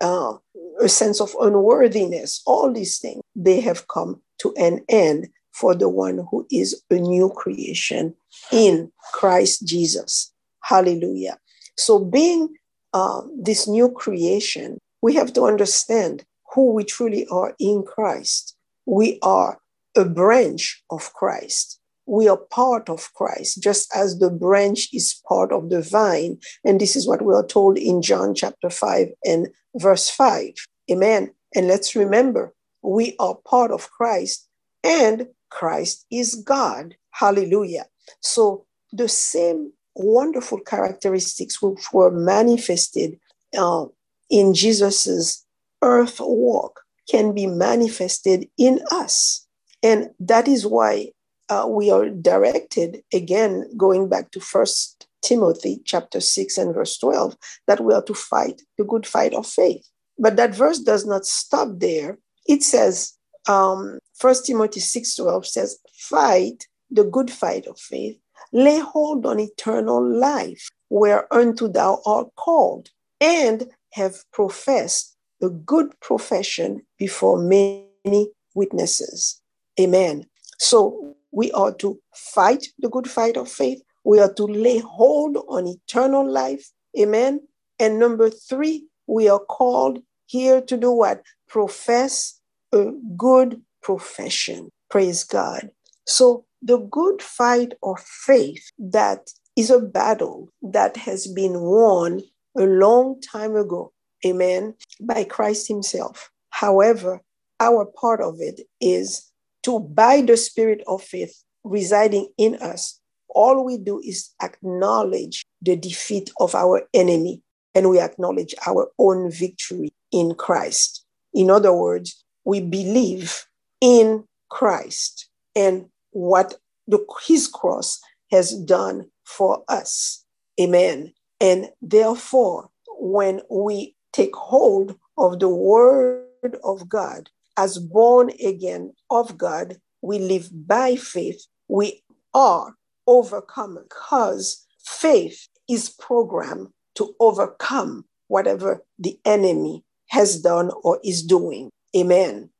uh, a sense of unworthiness, all these things, they have come to an end for the one who is a new creation in Christ Jesus. Hallelujah. So, being uh, this new creation, we have to understand who we truly are in Christ. We are a branch of Christ. We are part of Christ, just as the branch is part of the vine. And this is what we are told in John chapter 5 and verse 5. Amen. And let's remember, we are part of Christ and Christ is God. Hallelujah. So the same wonderful characteristics which were manifested uh, in Jesus's earth walk can be manifested in us. And that is why uh, we are directed, again, going back to First Timothy chapter 6 and verse 12, that we are to fight the good fight of faith. But that verse does not stop there. It says, um, 1 Timothy 6 12 says, Fight the good fight of faith, lay hold on eternal life, whereunto thou art called, and have professed a good profession before many witnesses. Amen. So we are to fight the good fight of faith. We are to lay hold on eternal life. Amen. And number three, we are called here to do what? Profess a good profession. Praise God. So, the good fight of faith that is a battle that has been won a long time ago amen, by Christ Himself. However, our part of it is to, by the Spirit of faith residing in us, all we do is acknowledge the defeat of our enemy and we acknowledge our own victory in Christ. In other words, we believe in Christ and what the, his cross has done for us. Amen. And therefore, when we take hold of the word of God. As born again of God, we live by faith. We are overcome because faith is programmed to overcome whatever the enemy has done or is doing. Amen.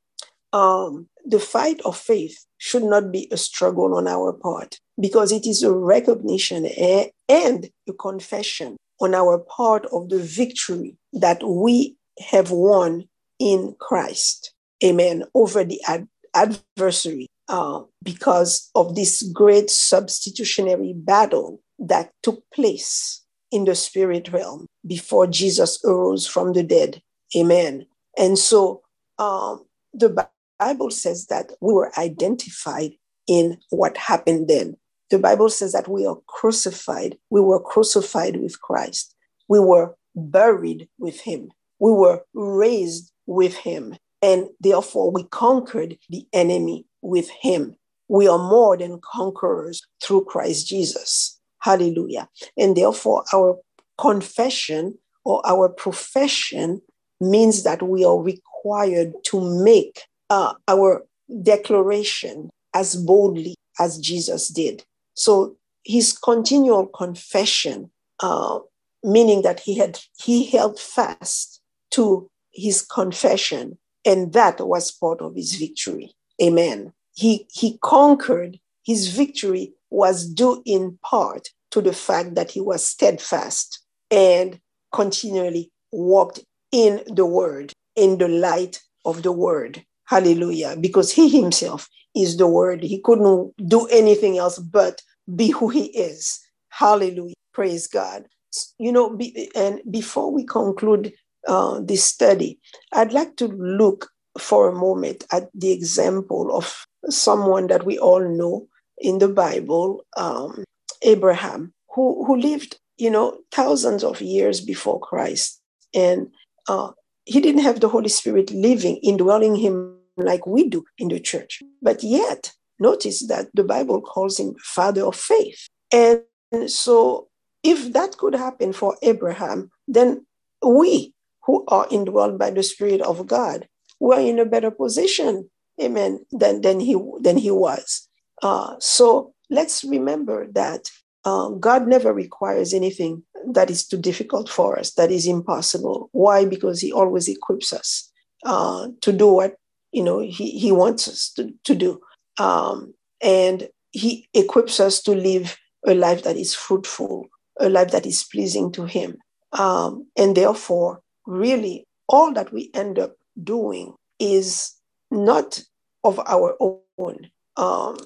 Um, the fight of faith should not be a struggle on our part because it is a recognition and a confession on our part of the victory that we have won in Christ. Amen. Over the ad- adversary uh, because of this great substitutionary battle that took place in the spirit realm before Jesus arose from the dead. Amen. And so um, the Bible says that we were identified in what happened then. The Bible says that we are crucified. We were crucified with Christ. We were buried with him. We were raised with him. And therefore, we conquered the enemy with him. We are more than conquerors through Christ Jesus. Hallelujah. And therefore, our confession or our profession means that we are required to make uh, our declaration as boldly as Jesus did. So his continual confession, uh, meaning that he had he held fast to his confession, and that was part of his victory. Amen. He he conquered. His victory was due in part to the fact that he was steadfast and continually walked in the word, in the light of the word. Hallelujah. Because he himself is the word. He couldn't do anything else but be who he is. Hallelujah. Praise God. You know, be, and before we conclude uh, this study, I'd like to look for a moment at the example of someone that we all know in the Bible, um, Abraham, who, who lived, you know, thousands of years before Christ. And uh, he didn't have the Holy Spirit living, indwelling him like we do in the church. But yet, notice that the Bible calls him father of faith. And so, if that could happen for Abraham, then we who are indwelled by the Spirit of God were in a better position, amen, than, than, he, than he was. Uh, so let's remember that uh, God never requires anything that is too difficult for us, that is impossible. Why? Because He always equips us uh, to do what you know He, he wants us to, to do, um, and He equips us to live a life that is fruitful, a life that is pleasing to Him, um, and therefore, really, all that we end up doing is not of our own. Um,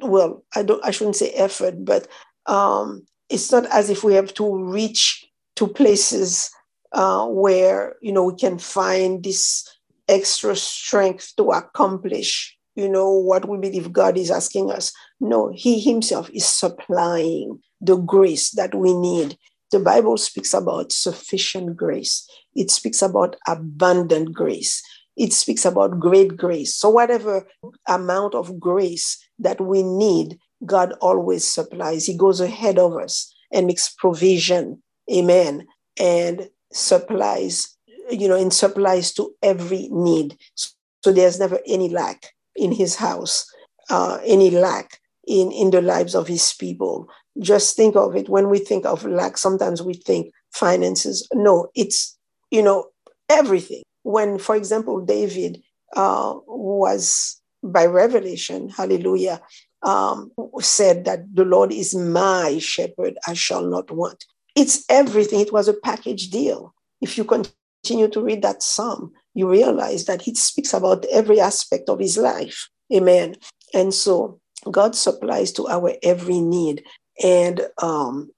well, I don't I shouldn't say effort, but um, it's not as if we have to reach to places uh, where you know we can find this extra strength to accomplish you know what we believe God is asking us. No, He Himself is supplying the grace that we need. The Bible speaks about sufficient grace. It speaks about abundant grace it speaks about great grace. So, whatever amount of grace that we need, God always supplies. He goes ahead of us and makes provision. Amen. And supplies, you know, in supplies to every need. So, there's never any lack in his house, uh, any lack in, in the lives of his people. Just think of it when we think of lack, sometimes we think finances. No, it's, you know, everything when, for example, David uh, was by revelation, hallelujah, um, said that the Lord is my shepherd, I shall not want. It's everything. It was a package deal. If you continue to read that psalm, you realize that he speaks about every aspect of his life. Amen. And so God supplies to our every need. And um,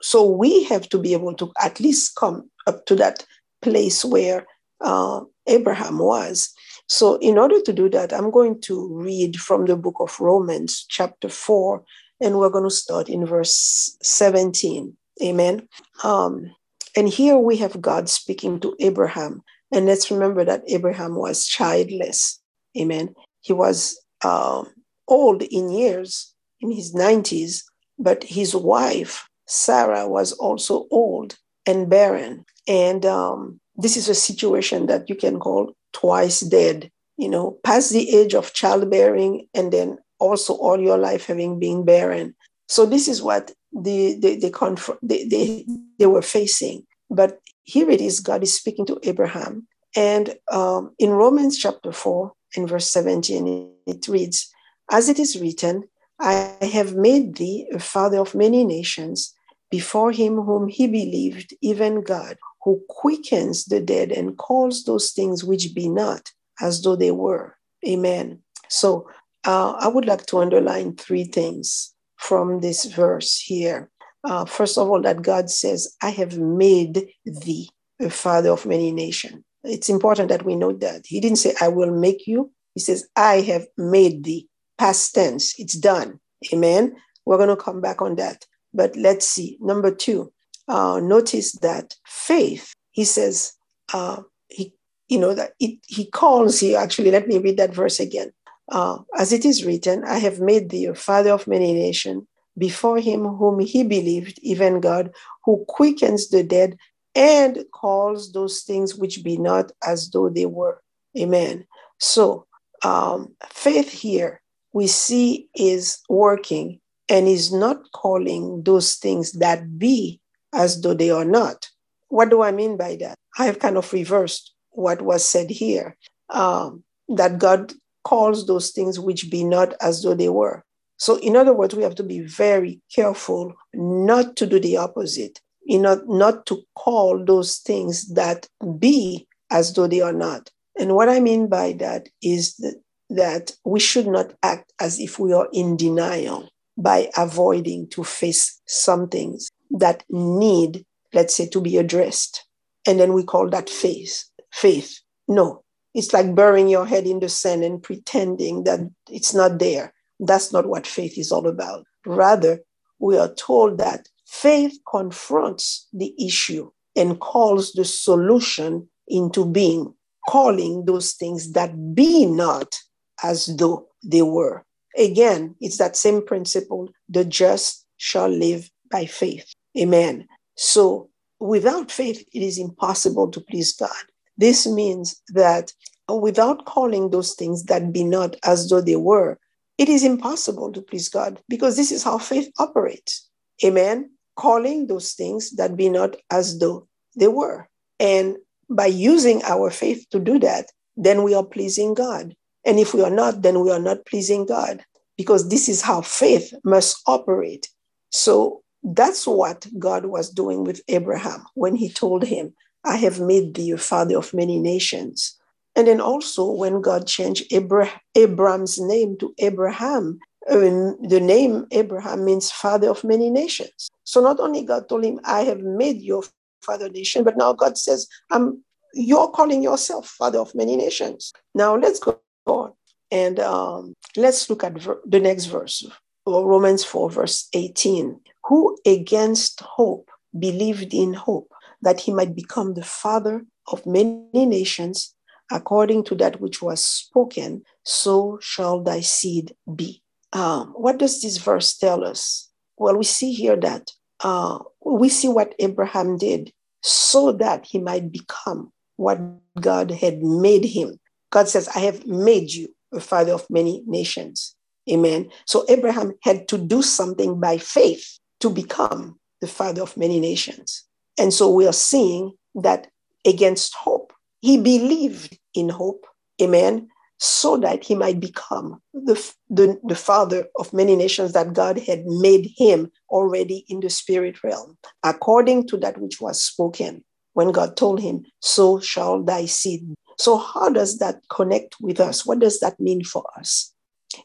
so we have to be able to at least come up to that place where uh, Abraham was. So, in order to do that, I'm going to read from the book of Romans, chapter 4, and we're going to start in verse 17. Amen. Um, and here we have God speaking to Abraham. And let's remember that Abraham was childless. Amen. He was um, old in years, in his 90s, but his wife, Sarah, was also old and barren. And um, this is a situation that you can call twice dead, you know, past the age of childbearing and then also all your life having been barren. So this is what the, the, the conf- they, they, they were facing. But here it is, God is speaking to Abraham. And um, in Romans chapter 4, in verse 17, it reads, As it is written, I have made thee a father of many nations before him whom he believed, even God, who quickens the dead and calls those things which be not as though they were. Amen. So uh, I would like to underline three things from this verse here. Uh, first of all, that God says, I have made thee a father of many nations. It's important that we know that. He didn't say, I will make you. He says, I have made thee. Past tense, it's done. Amen. We're going to come back on that. But let's see. Number two, uh, notice that faith, he says, uh, he, you know, that it, he calls you. actually, let me read that verse again. Uh, as it is written, I have made thee a father of many nations before him whom he believed, even God, who quickens the dead and calls those things which be not as though they were. Amen. So, um, faith here we see is working and is not calling those things that be as though they are not. What do I mean by that? I have kind of reversed what was said here um, that God calls those things which be not as though they were. So, in other words, we have to be very careful not to do the opposite, you know, not to call those things that be as though they are not. And what I mean by that is that, that we should not act as if we are in denial by avoiding to face some things that need, let's say, to be addressed. And then we call that faith. Faith. No, it's like burying your head in the sand and pretending that it's not there. That's not what faith is all about. Rather, we are told that faith confronts the issue and calls the solution into being, calling those things that be not as though they were. Again, it's that same principle the just shall live by faith. Amen. So without faith, it is impossible to please God. This means that without calling those things that be not as though they were, it is impossible to please God because this is how faith operates. Amen. Calling those things that be not as though they were. And by using our faith to do that, then we are pleasing God. And if we are not, then we are not pleasing God because this is how faith must operate. So that's what God was doing with Abraham when he told him, I have made thee a father of many nations. And then also when God changed Abra- Abram's name to Abraham, uh, the name Abraham means father of many nations. So not only God told him, I have made you father nation, but now God says, I'm, you're calling yourself father of many nations. Now let's go on and um, let's look at ver- the next verse, Romans 4, verse 18. Who against hope believed in hope that he might become the father of many nations according to that which was spoken, so shall thy seed be. Um, what does this verse tell us? Well, we see here that uh, we see what Abraham did so that he might become what God had made him. God says, I have made you a father of many nations. Amen. So Abraham had to do something by faith to become the father of many nations. And so we are seeing that against hope, he believed in hope, amen, so that he might become the, the, the father of many nations that God had made him already in the spirit realm, according to that which was spoken when God told him, So shall thy seed. So, how does that connect with us? What does that mean for us?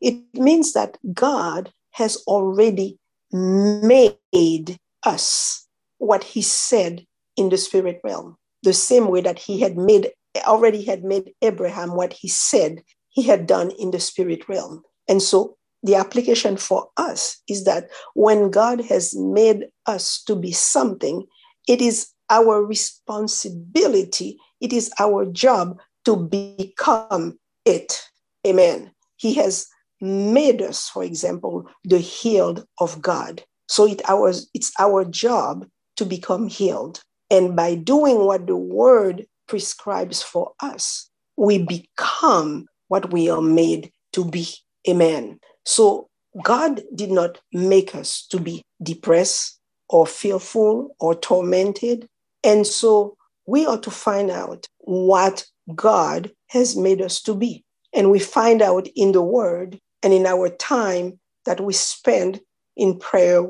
It means that God has already made us what he said in the spirit realm the same way that he had made already had made Abraham what he said he had done in the spirit realm. And so the application for us is that when God has made us to be something, it is our responsibility, it is our job to become it. Amen. He has made us, for example, the healed of God. So it our, it's our job to become healed. And by doing what the word prescribes for us, we become what we are made to be. Amen. So God did not make us to be depressed or fearful or tormented. And so we ought to find out what God has made us to be. And we find out in the word and in our time that we spend in prayer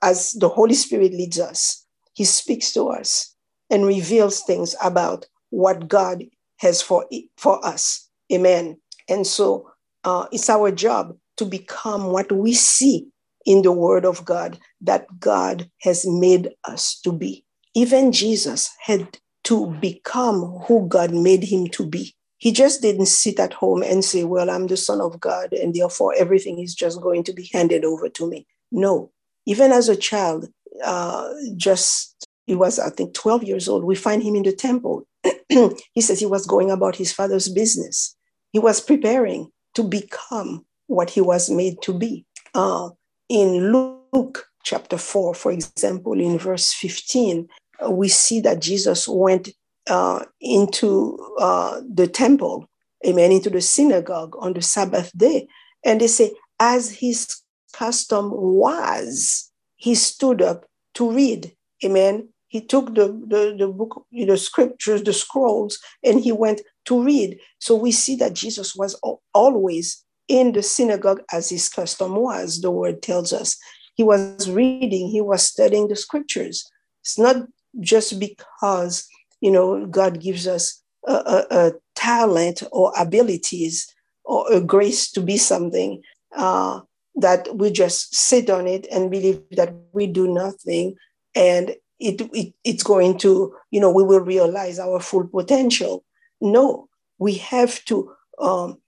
as the Holy Spirit leads us. He speaks to us and reveals things about what God has for, for us. Amen. And so uh, it's our job to become what we see in the Word of God that God has made us to be. Even Jesus had to become who God made him to be. He just didn't sit at home and say, Well, I'm the Son of God, and therefore everything is just going to be handed over to me. No. Even as a child, uh, just he was i think 12 years old. We find him in the temple. He says he was going about his father's business. He was preparing to become what he was made to be. Uh, in luke chapter 4 for example in verse 15 uh, we see that jesus went uh, into uh, the temple amen into the synagogue on the sabbath day. And they say as his custom was he stood up to read. Amen. He took the, the, the book, the scriptures, the scrolls, and he went to read. So we see that Jesus was always in the synagogue as his custom was, the word tells us. He was reading, he was studying the scriptures. It's not just because, you know, God gives us a, a, a talent or abilities or a grace to be something uh, that we just sit on it and believe that we do nothing and it, it, it's going to, you know, we will realize our full potential. No, we have to um,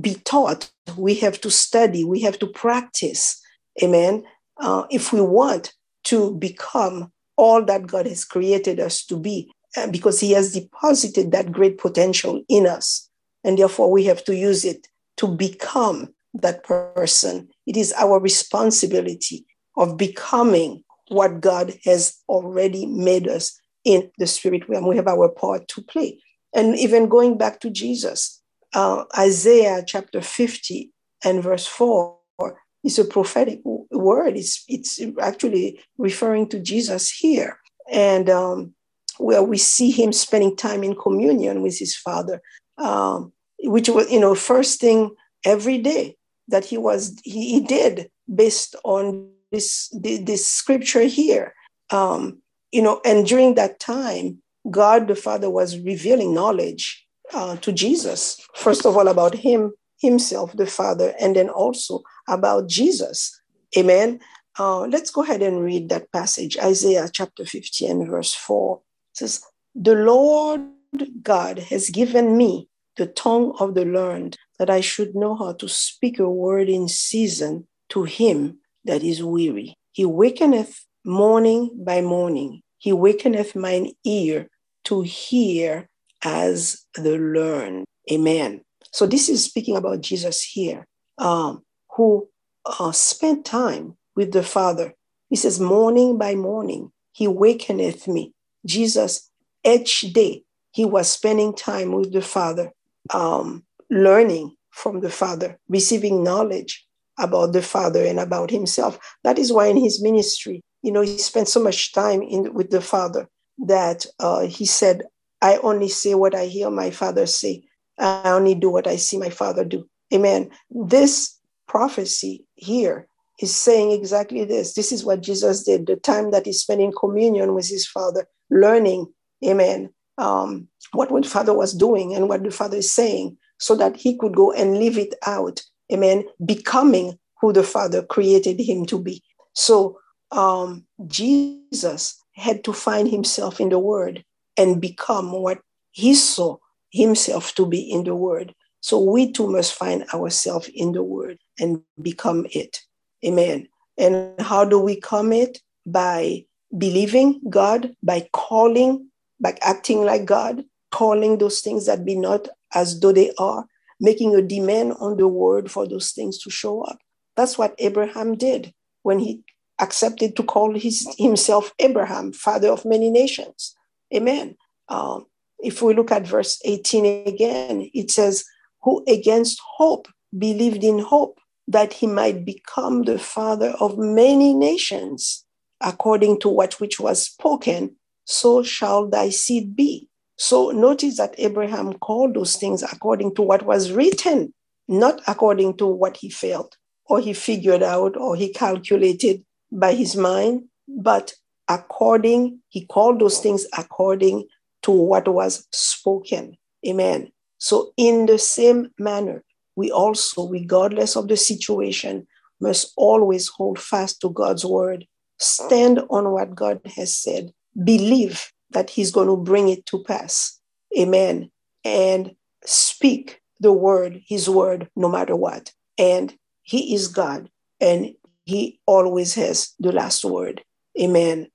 be taught, we have to study, we have to practice. Amen. Uh, if we want to become all that God has created us to be, uh, because He has deposited that great potential in us. And therefore, we have to use it to become that person. It is our responsibility of becoming what God has already made us in the spirit realm. We have our part to play. And even going back to Jesus, uh, Isaiah chapter 50 and verse 4 is a prophetic word. It's, it's actually referring to Jesus here. And um, where we see him spending time in communion with his father, um, which was, you know, first thing every day that he was, he, he did based on this, this scripture here. Um, you know, and during that time, God the Father was revealing knowledge uh, to Jesus, first of all, about him, himself, the Father, and then also about Jesus. Amen. Uh, let's go ahead and read that passage, Isaiah chapter 50 and verse 4. It says, The Lord God has given me the tongue of the learned, that I should know how to speak a word in season to him that is weary. He wakeneth morning by morning. He wakeneth mine ear to hear as the learned. Amen. So this is speaking about Jesus here, um, who uh, spent time with the Father. He says, morning by morning, he wakeneth me. Jesus, each day, he was spending time with the Father, um, learning from the Father, receiving knowledge about the Father and about himself. That is why in his ministry, you know, he spent so much time in with the Father that uh, he said, I only say what I hear my Father say. I only do what I see my Father do. Amen. This prophecy here is saying exactly this. This is what Jesus did. The time that he spent in communion with his Father, learning, amen, um, what the Father was doing and what the Father is saying, so that he could go and live it out amen, becoming who the Father created him to be. So um, Jesus had to find himself in the Word and become what he saw himself to be in the Word. So we too must find ourselves in the Word and become it. Amen. And how do we come it? By believing God, by calling, by acting like God, calling those things that be not as though they are, making a demand on the word for those things to show up. That's what Abraham did when he accepted to call his, himself Abraham, father of many nations. Amen. Um, if we look at verse 18 again, it says, Who against hope believed in hope that he might become the father of many nations, according to what which was spoken, so shall thy seed be. So notice that Abraham called those things according to what was written, not according to what he felt or he figured out or he calculated by his mind, but according, he called those things according to what was spoken. Amen. So, in the same manner, we also, regardless of the situation, must always hold fast to God's word, stand on what God has said, believe that he's going to bring it to pass. Amen. And speak the word, his word, no matter what. And he is God and he always has the last word. Amen.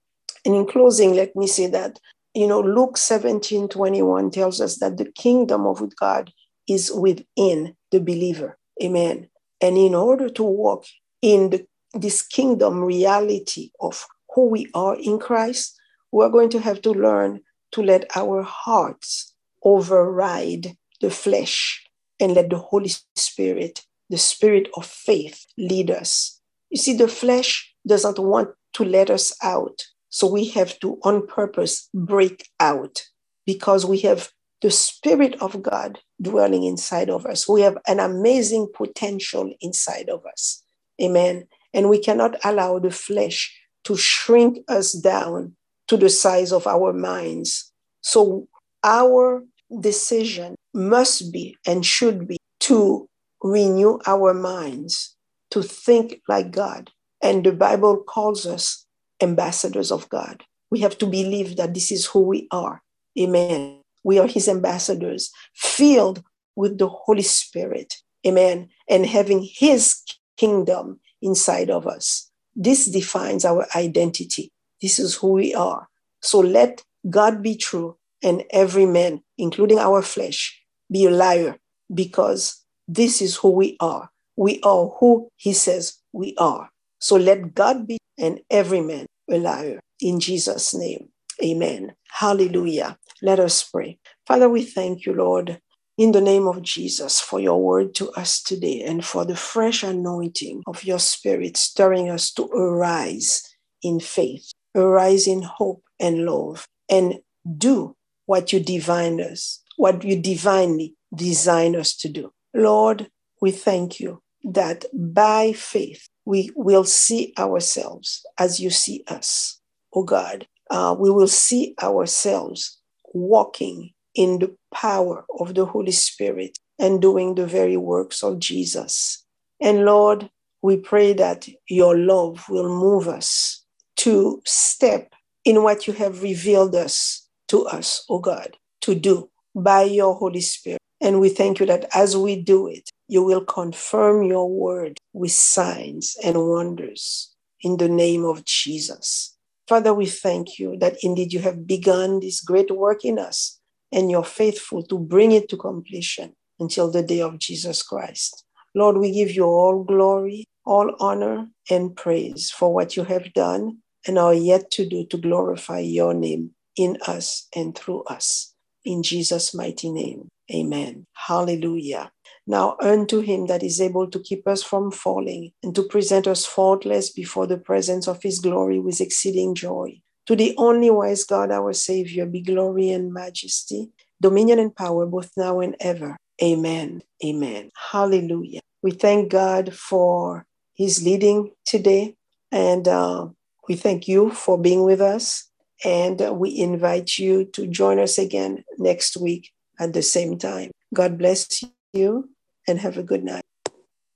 And in closing, let me say that, you know, Luke 17 21 tells us that the kingdom of God is within the believer. Amen. And in order to walk in the, this kingdom reality of who we are in Christ, we're going to have to learn to let our hearts override the flesh and let the Holy Spirit, the spirit of faith, lead us. You see, the flesh doesn't want to let us out. So we have to, on purpose, break out because we have the Spirit of God dwelling inside of us. We have an amazing potential inside of us. Amen. And we cannot allow the flesh to shrink us down to the size of our minds. So our decision must be and should be to renew our minds, to think like God. And the Bible calls us ambassadors of God. We have to believe that this is who we are. Amen. We are his ambassadors, filled with the Holy Spirit. Amen. And having his kingdom inside of us. This defines our identity. This is who we are. So let God be true and every man, including our flesh, be a liar because this is who we are. We are who he says we are. So let God be and every man a liar. In Jesus' name, amen. Hallelujah. Let us pray. Father, we thank you, Lord, in the name of Jesus, for your word to us today and for the fresh anointing of your spirit stirring us to arise in faith, arise in hope and love, and do what you divine us, what you divinely design us to do. Lord, we thank you that by faith we will see ourselves as you see us. Oh God, uh, we will see ourselves walking in the power of the Holy Spirit and doing the very works of Jesus. And Lord, we pray that your love will move us to step in what you have revealed us to us, oh God, to do by your Holy Spirit. And we thank you that as we do it, you will confirm your word with signs and wonders in the name of Jesus. Father, we thank you that indeed you have begun this great work in us and you're faithful to bring it to completion until the day of Jesus Christ. Lord, we give you all glory, all honor, and praise for what you have done and are yet to do to glorify your name in us and through us. In Jesus' mighty name, amen. Hallelujah. Now unto him that is able to keep us from falling and to present us faultless before the presence of his glory with exceeding joy. To the only wise God, our Savior, be glory and majesty, dominion and power, both now and ever. Amen. Amen. Hallelujah. We thank God for his leading today. And uh, we thank you for being with us. And we invite you to join us again next week at the same time. God bless you and have a good night.